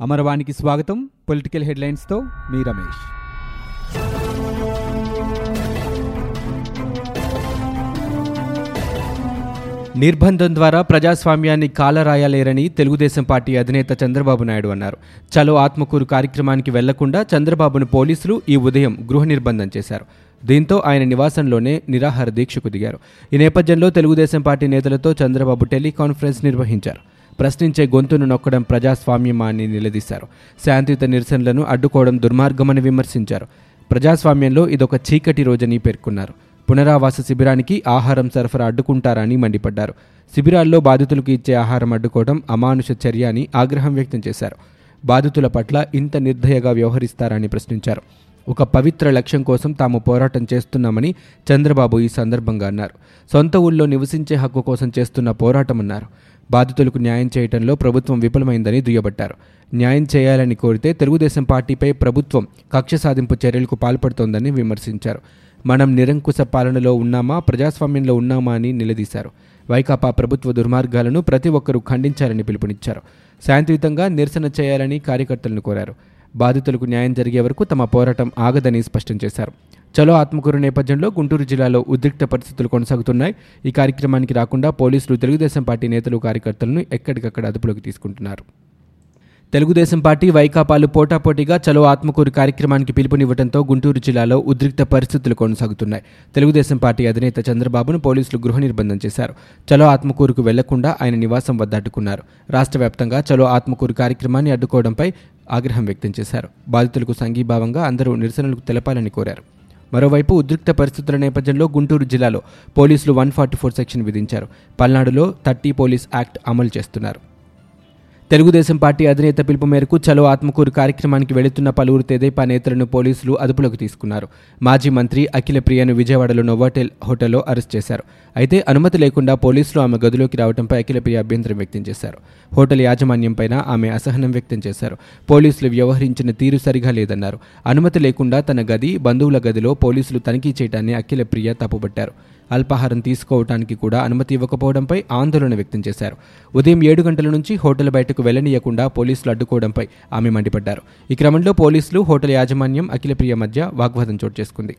అమరవాణికి స్వాగతం. పొలిటికల్ హెడ్లైన్స్తో మీ రమేష్. నిర్బంధం ద్వారా ప్రజాస్వామ్యాన్ని కాలరాయలేరని తెలుగుదేశం పార్టీ అధినేత చంద్రబాబు నాయుడు అన్నారు. చలో ఆత్మకూరు కార్యక్రమానికి వెళ్ళకుండా చంద్రబాబును పోలీసులు ఈ ఉదయం గృహ నిర్బంధం చేశారు. దీంతో ఆయన నివాసంలోనే నిరాహార దీక్షకు దిగారు. ఈ నేపథ్యంలో తెలుగుదేశం పార్టీ నేతలతో చంద్రబాబు టెలికాన్ఫరెన్స్ నిర్వహించారు. ప్రశ్నించే గొంతును నొక్కడం ప్రజాస్వామ్యమా అని నిలదీశారు. శాంతియుత నిరసనలను అడ్డుకోవడం దుర్మార్గమని విమర్శించారు. ప్రజాస్వామ్యంలో ఇదొక చీకటి రోజని పేర్కొన్నారు. పునరావాస శిబిరానికి ఆహారం సరఫరా అడ్డుకుంటారని మండిపడ్డారు. శిబిరాల్లో బాధితులకు ఇచ్చే ఆహారం అడ్డుకోవడం అమానుష చర్య అని ఆగ్రహం వ్యక్తం చేశారు. బాధితుల పట్ల ఇంత నిర్దయగా వ్యవహరిస్తారని ప్రశ్నించారు. ఒక పవిత్ర లక్ష్యం కోసం తాము పోరాటం చేస్తున్నామని చంద్రబాబు ఈ సందర్భంగా అన్నారు. సొంత ఊళ్ళో నివసించే హక్కు కోసం చేస్తున్న పోరాటమన్నారు. బాధితులకు న్యాయం చేయడంలో ప్రభుత్వం విఫలమైందని దుయ్యబట్టారు. న్యాయం చేయాలని కోరితే తెలుగుదేశం పార్టీపై ప్రభుత్వం కక్ష సాధింపు చర్యలకు పాల్పడుతోందని విమర్శించారు. మనం నిరంకుశ పాలనలో ఉన్నామా ప్రజాస్వామ్యంలో ఉన్నామా అని నిలదీశారు. వైకాపా ప్రభుత్వ దుర్మార్గాలను ప్రతి ఒక్కరూ ఖండించాలని పిలుపునిచ్చారు. శాంతియుతంగా నిరసన చేయాలని కార్యకర్తలను కోరారు. బాధితులకు న్యాయం జరిగే వరకు తమ పోరాటం ఆగదని స్పష్టం చేశారు. చలో ఆత్మకూరు నేపథ్యంలో గుంటూరు జిల్లాలో ఉద్రిక్త పరిస్థితులు కొనసాగుతున్నాయి. ఈ కార్యక్రమానికి రాకుండా పోలీసులు తెలుగుదేశం పార్టీ నేతలు కార్యకర్తలను ఎక్కడికక్కడ అదుపులోకి తీసుకుంటున్నారు. తెలుగుదేశం పార్టీ వైకాపాలు పోటాపోటీగా చలో ఆత్మకూరు కార్యక్రమానికి పిలుపునివ్వడంతో గుంటూరు జిల్లాలో ఉద్రిక్త పరిస్థితులు కొనసాగుతున్నాయి. తెలుగుదేశం పార్టీ అధినేత చంద్రబాబును పోలీసులు గృహ నిర్బంధం చేశారు. చలో ఆత్మకూరుకు వెళ్ళకుండా ఆయన నివాసం వద్ద అడ్డుకున్నారు. రాష్ట్ర వ్యాప్తంగా చలో ఆత్మకూరు కార్యక్రమాన్ని అడ్డుకోవడంపై ఆగ్రహం వ్యక్తం చేశారు. బాధితులకు సంఘీభావంగా అందరూ నిరసనలు తెలపాలని కోరారు. మరోవైపు ఉద్రిక్త పరిస్థితుల నేపథ్యంలో గుంటూరు జిల్లాలో పోలీసులు వన్ ఫార్టీ ఫోర్ సెక్షన్ విధించారు. పల్నాడులో థర్టీ పోలీస్ యాక్ట్ అమలు చేస్తున్నారు. తెలుగుదేశం పార్టీ అధినేత పిలుపు మేరకు చలో ఆత్మకూరు కార్యక్రమానికి వెళుతున్న పలువురు తెదేపా నేతలను పోలీసులు అదుపులోకి తీసుకున్నారు. మాజీ మంత్రి అఖిల ప్రియను విజయవాడలో నోవాటెల్ హోటల్లో అరెస్ట్ చేశారు. అయితే అనుమతి లేకుండా పోలీసులు ఆమె గదిలోకి రావడంపై అఖిల ప్రియ అభ్యంతరం వ్యక్తం చేశారు. హోటల్ యాజమాన్యంపైన ఆమె అసహనం వ్యక్తం చేశారు. పోలీసులు వ్యవహరించిన తీరు సరిగా లేదన్నారు. అనుమతి లేకుండా తన గది బంధువుల గదిలో పోలీసులు తనిఖీ చేయడాన్ని అఖిల ప్రియ అల్పాహారం తీసుకోవటానికి కూడా అనుమతి ఇవ్వకపోవడంపై ఆందోళన వ్యక్తం చేశారు. ఉదయం ఏడు గంటల నుంచి హోటల్ బయటకు వెళ్ళనీయకుండా పోలీసులు అడ్డుకోవడంపై ఆమె మండిపడ్డారు. ఈ క్రమంలో పోలీసులు హోటల్ యాజమాన్యం అఖిలప్రియ మధ్య వాగ్వాదం చోటు చేసుకుంది.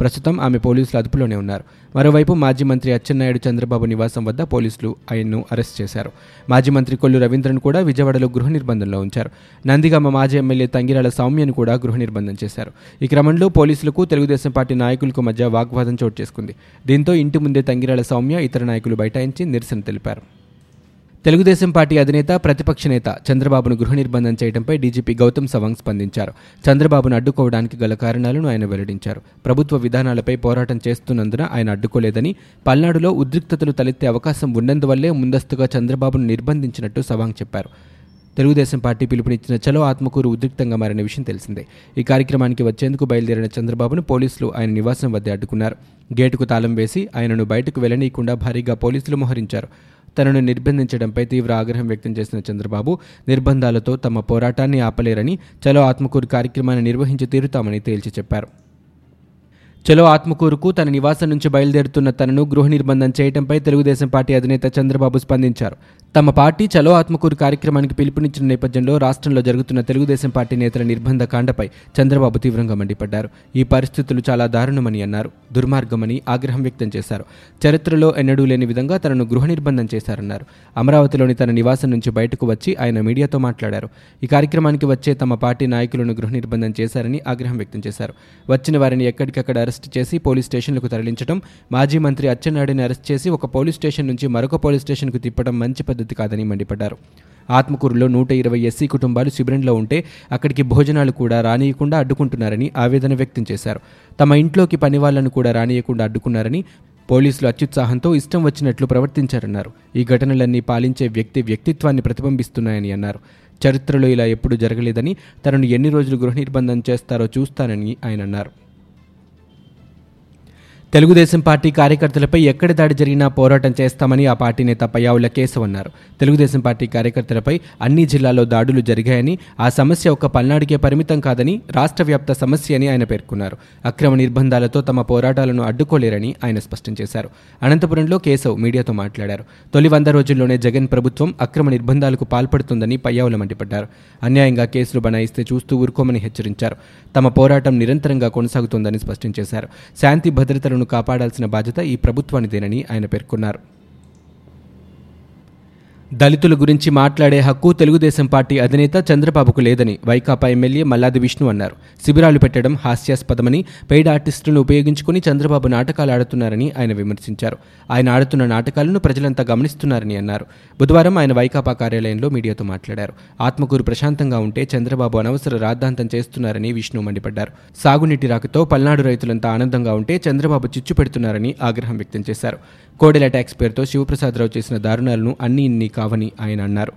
ప్రస్తుతం ఆమె పోలీసుల అదుపులోనే ఉన్నారు. మరోవైపు మాజీ మంత్రి అచ్చెన్నాయుడు చంద్రబాబు నివాసం వద్ద పోలీసులు ఆయన్ను అరెస్ట్ చేశారు. మాజీ మంత్రి కొల్లు రవీంద్రను కూడా విజయవాడలో గృహ నిర్బంధంలో ఉంచారు. నందిగామ మాజీ ఎమ్మెల్యే తంగిరాల సౌమ్యను కూడా గృహ నిర్బంధం చేశారు. ఈ క్రమంలో పోలీసులకు తెలుగుదేశం పార్టీ నాయకులకు మధ్య వాగ్వాదం చోటు చేసుకుంది. దీంతో ఇంటి ముందే తంగిరాల సౌమ్య ఇతర నాయకులు బైఠాయించి నిరసన తెలిపారు. తెలుగుదేశం పార్టీ అధినేత ప్రతిపక్ష నేత చంద్రబాబును గృహ నిర్బంధం చేయడంపై డీజీపీ గౌతమ్ సవాంగ్ స్పందించారు. చంద్రబాబును అడ్డుకోవడానికి గల కారణాలను ఆయన వెల్లడించారు. ప్రభుత్వ విధానాలపై పోరాటం చేస్తున్నందున ఆయన అడ్డుకోలేదని పల్నాడులో ఉద్రిక్తతలు తలెత్తే అవకాశం ఉన్నందువల్లే ముందస్తుగా చంద్రబాబును నిర్బంధించినట్టు సవాంగ్ చెప్పారు. తెలుగుదేశం పార్టీ పిలుపునిచ్చిన చలో ఆత్మకూరు ఉద్రిక్తంగా మారిన విషయం తెలిసిందే. ఈ కార్యక్రమానికి వచ్చేందుకు బయలుదేరిన చంద్రబాబును పోలీసులు ఆయన నివాసం వద్ద అడ్డుకున్నారు. గేటుకు తాళం వేసి ఆయనను బయటకు వెళ్ళనీయకుండా భారీగా పోలీసులు మోహరించారు. తనను నిర్బంధించడంపై తీవ్ర ఆగ్రహం వ్యక్తం చేసిన చంద్రబాబు నిర్బంధాలతో తమ పోరాటాన్ని ఆపలేరని చలో ఆత్మకూరు కార్యక్రమాన్ని నిర్వహించి తీరుతామని తేల్చి చెప్పారు. చలో ఆత్మకూరుకు తన నివాసం నుంచి బయలుదేరుతున్న తనను గృహ నిర్బంధం చేయడంపై తెలుగుదేశం పార్టీ అధినేత చంద్రబాబు స్పందించారు. తమ పార్టీ చలో ఆత్మకూరు కార్యక్రమానికి పిలుపునిచ్చిన నేపథ్యంలో రాష్ట్రంలో జరుగుతున్న తెలుగుదేశం పార్టీ నేతల నిర్బంధ కాండపై చంద్రబాబు తీవ్రంగా మండిపడ్డారు. ఈ పరిస్థితులు చాలా దారుణమని అన్నారు. దుర్మార్గమని ఆగ్రహం వ్యక్తం చేశారు. చరిత్రలో ఎన్నడూ లేని విధంగా తనను గృహ నిర్బంధం చేశారన్నారు. అమరావతిలోని తన నివాసం నుంచి బయటకు వచ్చి ఆయన మీడియాతో మాట్లాడారు. ఈ కార్యక్రమానికి వచ్చే తమ పార్టీ నాయకులను గృహ నిర్బంధం చేశారని ఆగ్రహం వ్యక్తం చేశారు. వచ్చిన వారిని ఎక్కడికక్కడ అరెస్ట్ చేసి పోలీస్ స్టేషన్లకు తరలించడం మాజీ మంత్రి అచ్చెన్నాయుడిని అరెస్ట్ చేసి ఒక పోలీస్ స్టేషన్ నుంచి మరొక పోలీస్ స్టేషన్కు తిప్పడం మంచి పద్ధతి కాదని మండిపడ్డారు. ఆత్మకూరులో నూట ఇరవై ఎస్సీ కుటుంబాలు శిబిరంలో ఉంటే అక్కడికి భోజనాలు కూడా రానియకుండా అడ్డుకుంటున్నారని ఆవేదన వ్యక్తం చేశారు. తమ ఇంట్లోకి పని వాళ్ళను కూడా రానియకుండా అడ్డుకున్నారని పోలీసులు అత్యుత్సాహంతో ఇష్టం వచ్చినట్లు ప్రవర్తించారన్నారు. ఈ ఘటనలన్నీ పాలించే వ్యక్తి వ్యక్తిత్వాన్ని ప్రతిబింబిస్తున్నాయని అన్నారు. చరిత్రలో ఇలా ఎప్పుడూ జరగలేదని తనను ఎన్ని రోజులు గృహ నిర్బంధం చేస్తారో చూస్తానని ఆయన అన్నారు. తెలుగుదేశం పార్టీ కార్యకర్తలపై ఎక్కడ దాడి జరిగినా పోరాటం చేస్తామని ఆ పార్టీ నేత పయ్యావుల కేశవ్ అన్నారు. తెలుగుదేశం పార్టీ కార్యకర్తలపై అన్ని జిల్లాల్లో దాడులు జరిగాయని ఆ సమస్య ఒక్క పల్నాడుకే పరిమితం కాదని రాష్ట్ర వ్యాప్త సమస్య అని ఆయన పేర్కొన్నారు. అక్రమ నిర్బంధాలతో తమ పోరాటాలను అడ్డుకోలేరని ఆయన స్పష్టం చేశారు. అనంతపురంలో కేశవ్ మీడియాతో మాట్లాడారు. తొలి వంద రోజుల్లోనే జగన్ ప్రభుత్వం అక్రమ నిర్బంధాలకు పాల్పడుతుందని పయ్యావుల మండిపడ్డారు. అన్యాయంగా కేసులు బనాయిస్తే చూస్తూ ఊరుకోమని హెచ్చరించారు. తమ పోరాటం నిరంతరంగా కొనసాగుతోందని స్పష్టం చేశారు. శాంతి భద్రతలను కాపాడాల్సిన బాధ్యత ఈ ప్రభుత్వానిదేనని ఆయన పేర్కొన్నారు. దళితుల గురించి మాట్లాడే హక్కు తెలుగుదేశం పార్టీ అధినేత చంద్రబాబుకు లేదని వైకాపా ఎమ్మెల్యే మల్లాది విష్ణు అన్నారు. శిబిరాలు పెట్టడం హాస్యాస్పదమని పెయిడ్ ఆర్టిస్టులను ఉపయోగించుకుని చంద్రబాబు నాటకాలు ఆడుతున్నారని ఆయన విమర్శించారు. ఆయన ఆడుతున్న నాటకాలను ప్రజలంతా గమనిస్తున్నారని అన్నారు. బుధవారం ఆయన వైకాపా కార్యాలయంలో మీడియాతో మాట్లాడారు. ఆత్మకూరు ప్రశాంతంగా ఉంటే చంద్రబాబు అనవసర రాద్ధాంతం చేస్తున్నారని విష్ణు మండిపడ్డారు. సాగునీటి రాకతో పల్నాడు రైతులంతా ఆనందంగా ఉంటే చంద్రబాబు చిచ్చు పెడుతున్నారని ఆగ్రహం వ్యక్తం చేశారు. కోడెల ట్యాక్స్ పేరుతో శివప్రసాదరావు చేసిన దారుణాలను అన్ని ఇన్ని కావని ఆయన అన్నారు.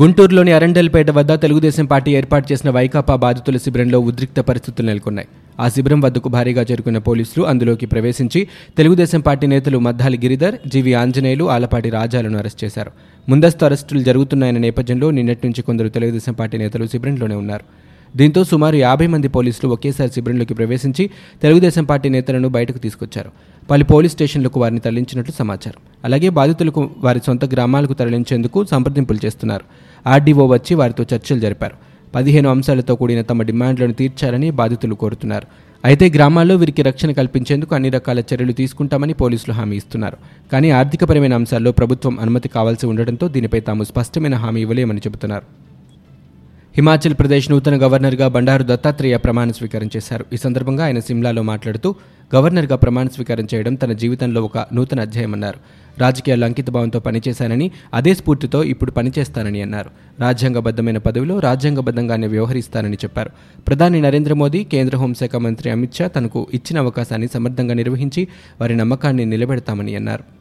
గుంటూరులోని అరండల్పేట వద్ద తెలుగుదేశం పార్టీ ఏర్పాటు చేసిన వైకాపా బాధితుల శిబిరంలో ఉద్రిక్త పరిస్థితులు నెలకొన్నాయి. ఆ శిబిరం వద్దకు భారీగా చేరుకున్న పోలీసులు అందులోకి ప్రవేశించి తెలుగుదేశం పార్టీ నేతలు మద్దాలి గిరిధర్ జీవి ఆంజనేయులు ఆలపాటి రాజాలను అరెస్ట్ చేశారు. ముందస్తు అరెస్టులు జరుగుతున్నాయన్న నేపథ్యంలో నిన్నటి నుంచి కొందరు తెలుగుదేశం పార్టీ నేతలు శిబిరంలోనే ఉన్నారు. దీంతో సుమారు యాభై మంది పోలీసులు ఒకేసారి శిబిరంలోకి ప్రవేశించి తెలుగుదేశం పార్టీ నేతలను బయటకు తీసుకొచ్చారు. పలు పోలీస్ స్టేషన్లకు వారిని తరలించినట్లు సమాచారం. అలాగే బాధితులకు వారి సొంత గ్రామాలకు తరలించేందుకు సంప్రదింపులు చేస్తున్నారు. ఆర్డీఓ వచ్చి వారితో చర్చలు జరిపారు. పదిహేను అంశాలతో కూడిన తమ డిమాండ్లను తీర్చాలని బాధితులు కోరుతున్నారు. అయితే గ్రామాల్లో వీరికి రక్షణ కల్పించేందుకు అన్ని రకాల చర్యలు తీసుకుంటామని పోలీసులు హామీ ఇస్తున్నారు. కానీ ఆర్థికపరమైన అంశాల్లో ప్రభుత్వం అనుమతి కావాల్సి ఉండటంతో దీనిపై తాము స్పష్టమైన హామీ ఇవ్వలేమని చెబుతున్నారు. హిమాచల్ ప్రదేశ్ నూతన గవర్నర్గా బండారు దత్తాత్రేయ ప్రమాణ స్వీకారం చేశారు. ఈ సందర్భంగా ఆయన సిమ్లాలో మాట్లాడుతూ గవర్నర్గా ప్రమాణ స్వీకారం చేయడం తన జీవితంలో ఒక నూతన అధ్యాయమన్నారు రాజకీయాల్లో అంకితభావంతో పనిచేశానని అదే స్ఫూర్తితో ఇప్పుడు పనిచేస్తానని అన్నారు. రాజ్యాంగబద్ధమైన పదవిలో రాజ్యాంగబద్ధంగానే వ్యవహరిస్తానని చెప్పారు. ప్రధాని నరేంద్ర మోదీ కేంద్ర హోంశాఖ మంత్రి అమిత్ షా తనకు ఇచ్చిన అవకాశాన్ని సమర్థంగా నిర్వహించి వారి నమ్మకాన్ని నిలబెడతామని అన్నారు.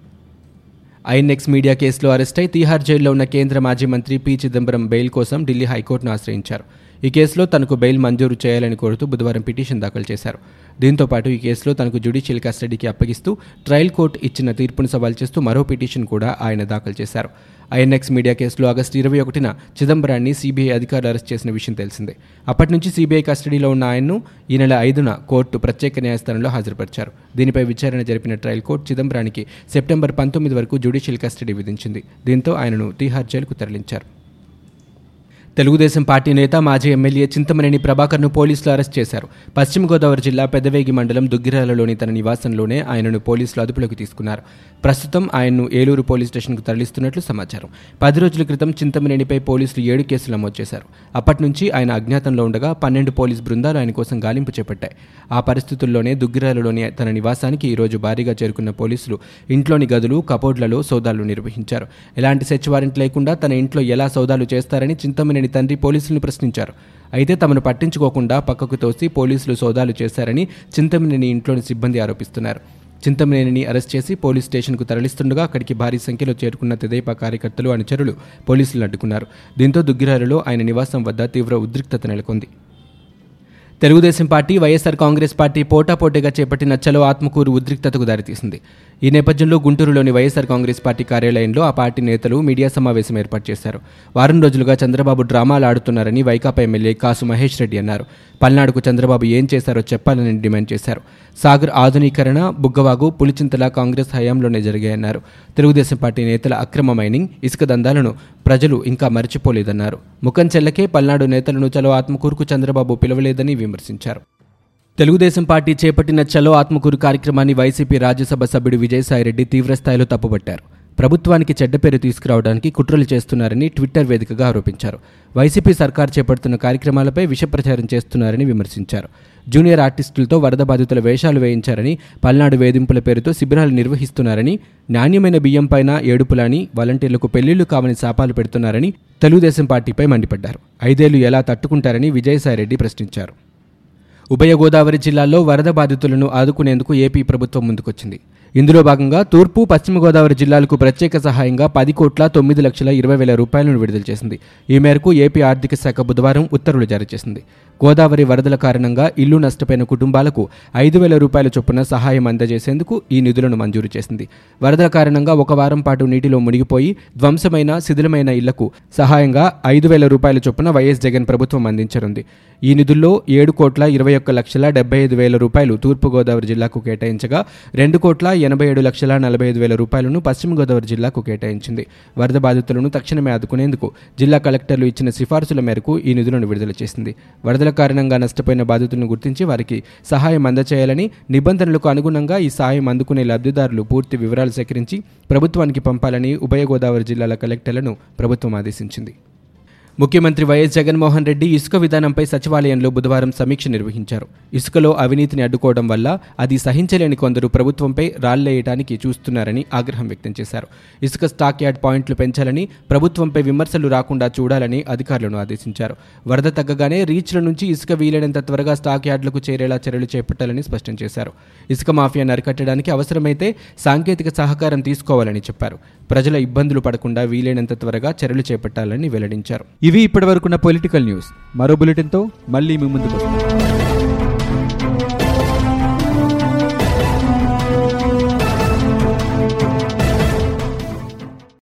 ఐఎన్ఎక్స్ మీడియా కేసులో అరెస్ట్ అయి తీహార్ జైల్లో ఉన్న కేంద్ర మాజీ మంత్రి పి చిదంబరం బెయిల్ కోసం ఢిల్లీ హైకోర్టును ఆశ్రయించారు. ఈ కేసులో తనకు బెయిల్ మంజూరు చేయాలని కోరుతూ బుధవారం పిటిషన్ దాఖలు చేశారు. దీంతో పాటు ఈ కేసులో తనకు జ్యుడిషియల్ కస్టడీకి అప్పగిస్తూ ట్రయల్ కోర్టు ఇచ్చిన తీర్పును సవాల్ చేస్తూ మరో పిటిషన్ కూడా ఆయన దాఖలు చేశారు. ఐఎన్ఎక్స్ మీడియా కేసులో ఆగస్టు ఇరవై ఒకటిన చిదంబరాన్ని సీబీఐ అధికారులు అరెస్ట్ చేసిన విషయం తెలిసిందే. అప్పటి నుంచి సీబీఐ కస్టడీలో ఉన్న ఆయన్ను ఈ నెల ఐదున కోర్టు ప్రత్యేక న్యాయస్థానంలో హాజరుపరిచారు. దీనిపై విచారణ జరిపిన ట్రయల్ కోర్టు చిదంబరానికి సెప్టెంబర్ పంతొమ్మిది వరకు జ్యుడిషియల్ కస్టడీ విధించింది. దీంతో ఆయనను తీహార్ జైలుకు తరలించారు. తెలుగుదేశం పార్టీ నేత మాజీ ఎమ్మెల్యే చింతమనేని ప్రభాకర్ను పోలీసులు అరెస్ట్ చేశారు. పశ్చిమ గోదావరి జిల్లా పెదవేగి మండలం దుగ్గిరాలలోని తన నివాసంలోనే ఆయనను పోలీసులు అదుపులోకి తీసుకున్నారు. ప్రస్తుతం ఆయన్ను ఏలూరు పోలీస్ స్టేషన్కు తరలిస్తున్నట్లు సమాచారం. పది రోజుల క్రితం చింతమనేనిపై పోలీసులు ఏడు కేసులు నమోదు చేశారు. అప్పటి నుంచి ఆయన అజ్ఞాతంలో ఉండగా పన్నెండు పోలీస్ బృందాలు ఆయన కోసం గాలింపు చేపట్టాయి. ఆ పరిస్థితుల్లోనే దుగ్గిరాలలోని తన నివాసానికి ఈరోజు భారీగా చేరుకున్న పోలీసులు ఇంట్లోని గదులు కబోర్డ్లలో సోదాలు నిర్వహించారు. ఎలాంటి సెచ్ వారెంట్ లేకుండా తన ఇంట్లో ఎలా సోదాలు చేస్తారని చింతమనేని తండ్రి పోలీసులను ప్రశ్నించారు. అయితే తమను పట్టించుకోకుండా పక్కకు తోసి పోలీసులు సోదాలు చేశారని చింతమనేని ఇంట్లోని సిబ్బంది ఆరోపిస్తున్నారు. చింతమనేనిని అరెస్ట్ చేసి పోలీస్ స్టేషన్కు తరలిస్తుండగా అక్కడికి భారీ సంఖ్యలో చేరుకున్న తెదేపా కార్యకర్తలు అనుచరులు పోలీసులను అడ్డుకున్నారు. దీంతో దుగ్గిరారులో ఆయన నివాసం వద్ద తీవ్ర ఉద్రిక్తత నెలకొంది. Telugu Desam party YSR Congress party పోటాపోటీగా చేపట్టిన చలో ఆత్మకూరు ఉద్రిక్తతకు దారితీసింది. ఈ నేపథ్యంలో గుంటూరులోని వైఎస్ఆర్ కాంగ్రెస్ పార్టీ కార్యాలయంలో ఆ పార్టీ నేతలు మీడియా సమావేశం ఏర్పాటు చేశారు. వారం రోజులుగా చంద్రబాబు డ్రామాలు ఆడుతున్నారని వైకాపా ఎమ్మెల్యే కాసు మహేష్ రెడ్డి అన్నారు. పల్నాడుకు చంద్రబాబు ఏం చేశారో చెప్పాలని డిమాండ్ చేశారు. సాగర్ ఆధునీకరణ బుగ్గవాగు పులిచింతల కాంగ్రెస్ హయాంలోనే జరిగాయన్నారు. తెలుగుదేశం పార్టీ నేతల అక్రమ మైనింగ్ ఇసుక దందాలను ప్రజలు ఇంకా మర్చిపోలేదన్నారు. ముఖం చెల్లకే పల్నాడు నేతలను చలో ఆత్మకూరుకు చంద్రబాబు పిలవలేదని విమర్శించారు. తెలుగుదేశం పార్టీ చేపట్టిన చలో ఆత్మకూరు కార్యక్రమాన్ని వైసీపీ రాజ్యసభ సభ్యుడు విజయసాయిరెడ్డి తీవ్రస్థాయిలో తప్పుపట్టారు. ప్రభుత్వానికి చెడ్డ పేరు తీసుకురావడానికి కుట్రలు చేస్తున్నారని ట్విట్టర్ వేదికగా ఆరోపించారు. వైసీపీ సర్కార్ చేపడుతున్న కార్యక్రమాలపై విషప్రచారం చేస్తున్నారని విమర్శించారు. జూనియర్ ఆర్టిస్టులతో వరద బాధితుల వేషాలు వేయించారని పల్నాడు వేధింపుల పేరుతో శిబిరాలు నిర్వహిస్తున్నారని నాణ్యమైన బియ్యం పైన ఏడుపులని వాలంటీర్లకు పెళ్ళిళ్ళు కావని శాపాలు పెడుతున్నారని తెలుగుదేశం పార్టీపై మండిపడ్డారు. ఐదేళ్ళు ఎలా తట్టుకుంటారని విజయసాయిరెడ్డి ప్రశ్నించారు. ఉభయ గోదావరి జిల్లాల్లో వరద బాధితులను ఆదుకునేందుకు ఏపీ ప్రభుత్వం ముందుకొచ్చింది. ఇందులో భాగంగా తూర్పు పశ్చిమ గోదావరి జిల్లాలకు ప్రత్యేక సహాయంగా పది కోట్ల తొమ్మిది లక్షల ఇరవై వేల రూపాయలను విడుదల చేసింది. ఈ మేరకు ఏపీ ఆర్థిక శాఖ బుధవారం ఉత్తర్వులు జారీ చేసింది. గోదావరి వరదల కారణంగా ఇల్లు నష్టపోయిన కుటుంబాలకు ఐదు వేల రూపాయల చొప్పున సహాయం అందజేసేందుకు ఈ నిధులను మంజూరు చేసింది. వరదల కారణంగా ఒక వారం పాటు నీటిలో మునిగిపోయి ధ్వంసమైన శిథిలమైన ఇళ్ళకు సహాయంగా ఐదు వేల రూపాయల చొప్పున వైఎస్ జగన్ ప్రభుత్వం అందించనుంది. ఈ నిధుల్లో ఏడు కోట్ల ఇరవై ఒక్క లక్షల డెబ్బై ఐదు వేల రూపాయలు తూర్పుగోదావరి జిల్లాకు కేటాయించగా రెండు కోట్ల ఎనభై ఏడు లక్షల నలభై ఐదు వేల రూపాయలను పశ్చిమ గోదావరి జిల్లాకు కేటాయించింది. వరద బాధితులను తక్షణమే ఆదుకునేందుకు జిల్లా కలెక్టర్లు ఇచ్చిన సిఫార్సుల మేరకు ఈ నిధులను విడుదల చేసింది. వరదల కారణంగా నష్టపోయిన బాధితులను గుర్తించి వారికి సహాయం అందచేయాలని నిబంధనలకు అనుగుణంగా ఈ సాయం అందుకునే లబ్ధిదారులు పూర్తి వివరాలు సేకరించి ప్రభుత్వానికి పంపాలని ఉభయ గోదావరి జిల్లాల కలెక్టర్లను ప్రభుత్వం ఆదేశించింది. ముఖ్యమంత్రి వైఎస్ జగన్మోహన్ రెడ్డి ఇసుక విధానంపై సచివాలయంలో బుధవారం సమీక్ష నిర్వహించారు. ఇసుకలో అవినీతిని అడ్డుకోవడం వల్ల అది సహించలేని కొందరు ప్రభుత్వంపై రాళ్ళేయడానికి చూస్తున్నారని ఆగ్రహం వ్యక్తం చేశారు. ఇసుక స్టాక్ యార్డ్ పాయింట్లు పెంచాలని ప్రభుత్వంపై విమర్శలు రాకుండా చూడాలని అధికారులను ఆదేశించారు. వరద తగ్గగానే రీచ్ల నుంచి ఇసుక వీలైనంత త్వరగా స్టాక్ యార్డులకు చేరేలా చర్యలు చేపట్టాలని స్పష్టం చేశారు. ఇసుక మాఫియాను అరికట్టడానికి అవసరమైతే సాంకేతిక సహకారం తీసుకోవాలని చెప్పారు. ప్రజల ఇబ్బందులు పడకుండా వీలైనంత త్వరగా చర్యలు చేపట్టాలని వెల్లడించారు. ఇవి ఇప్పటివరకున్న పొలిటికల్ న్యూస్. మరో బులెటిన్తో మళ్ళీ మీ ముందుకు వస్తాం.